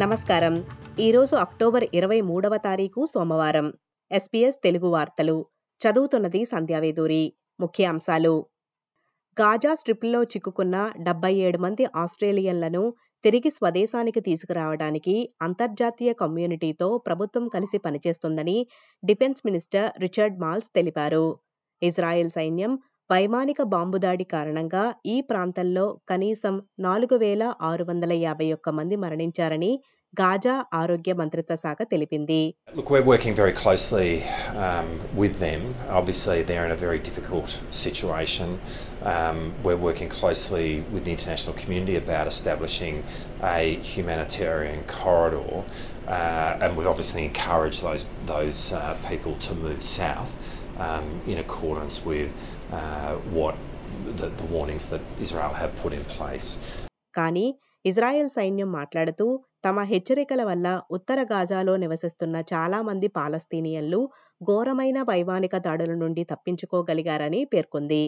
నమస్కారం. ఈరోజు అక్టోబర్ ఇరవై మూడవ తారీఖు సోమవారం. ఎస్పీఎస్ తెలుగు వార్తలు. చదువుతున్నది సంధ్యావేదూరి ముఖ్య అంశాలు గాజా స్ట్రిప్లో చిక్కుకున్న డెబ్బై ఏడు మంది ఆస్ట్రేలియన్లను తిరిగి స్వదేశానికి తీసుకురావడానికి అంతర్జాతీయ కమ్యూనిటీతో ప్రభుత్వం కలిసి పనిచేస్తుందని డిఫెన్స్ మినిస్టర్ రిచర్డ్ మాల్స్ తెలిపారు. ఇజ్రాయెల్ సైన్యం వైమానిక బాంబు దాడి కారణంగా ఈ ప్రాంతంలో కనీసం నాలుగు వేల ఆరు వందల యాభై ఒక్క మంది మరణించారని గాజా ఆరోగ్య మంత్రిత్వ శాఖ తెలిపింది Look, we're working very closely um, with them. Obviously, they're in a very difficult situation. Um, we're working closely with the international community about establishing a humanitarian corridor, uh, and we've obviously encouraged those those uh, people to move south um, in accordance with uh, what the, the warnings that Israel have put in place. కానీ Israel సైన్యం మాట్లాడుతూ తమ హెచ్చరికల వల్ల ఉత్తర గాజాలో నివసిస్తున్న చాలామంది పాలస్తీనియన్లు ఘోరమైన వైమానిక దాడుల నుండి తప్పించుకోగలిగారని పేర్కొంది.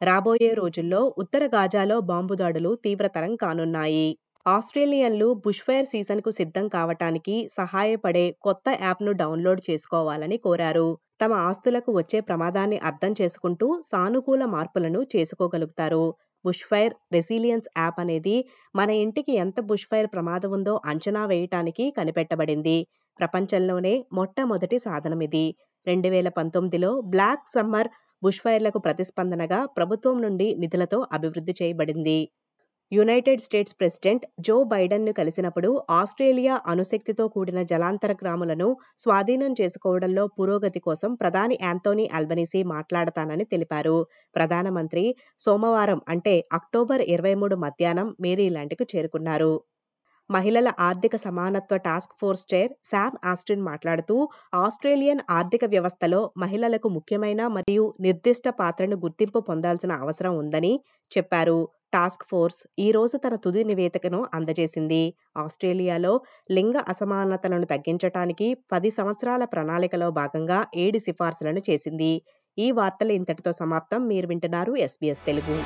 రాబోయే రోజుల్లో ఉత్తర గాజాలో బాంబు దాడులు తీవ్రతరం కానున్నాయి. ఆస్ట్రేలియన్లు బుష్ఫైర్ సీజన్కు సిద్ధం కావటానికి సహాయపడే కొత్త యాప్ను డౌన్లోడ్ చేసుకోవాలని కోరారు. తమ ఆస్తులకు వచ్చే ప్రమాదాన్ని అర్థం చేసుకుంటూ సానుకూల మార్పులను చేసుకోగలుగుతారు. బుష్ ఫైర్ రెసిలియన్స్ యాప్ అనేది మన ఇంటికి ఎంత బుష్ఫైర్ ప్రమాదం ఉందో అంచనా వేయటానికి కనిపెట్టబడింది. ప్రపంచంలోనే మొట్టమొదటి సాధనం ఇది. రెండు వేల పంతొమ్మిదిలో బ్లాక్ సమ్మర్ బుష్ ఫైర్లకు ప్రతిస్పందనగా ప్రభుత్వం నుండి నిధులతో అభివృద్ధి చేయబడింది. యునైటెడ్ స్టేట్స్ ప్రెసిడెంట్ జో బైడెన్ను కలిసినప్పుడు ఆస్ట్రేలియా అణుశక్తితో కూడిన జలాంతర గ్రాములను స్వాధీనం చేసుకోవడంలో పురోగతి కోసం ప్రధాని యాంతోనీ అల్బనీసీ మాట్లాడతానని తెలిపారు. ప్రధానమంత్రి సోమవారం అంటే అక్టోబర్ ఇరవై మూడు మధ్యాహ్నం మేరీలాండ్కు చేరుకున్నారు. మహిళల ఆర్థిక సమానత్వ task force chair Sam Austin మాట్లాడుతూ ఆస్ట్రేలియన్ ఆర్థిక వ్యవస్థలో మహిళలకు ముఖ్యమైన మరియు నిర్దిష్ట పాత్రను గుర్తింపు పొందాల్సిన అవసరం ఉందని చెప్పారు. టాస్క్ ఫోర్స్ ఈ రోజు తన తుది నివేదికను అందజేసింది. ఆస్ట్రేలియాలో లింగ అసమానతలను తగ్గించటానికి పది సంవత్సరాల ప్రణాళికలో భాగంగా ఏడు సిఫార్సులను చేసింది. ఈ వార్తలు ఇంతటితో సమాప్తం. మీరు వింటున్నారు ఎస్బీఎస్ తెలుగు.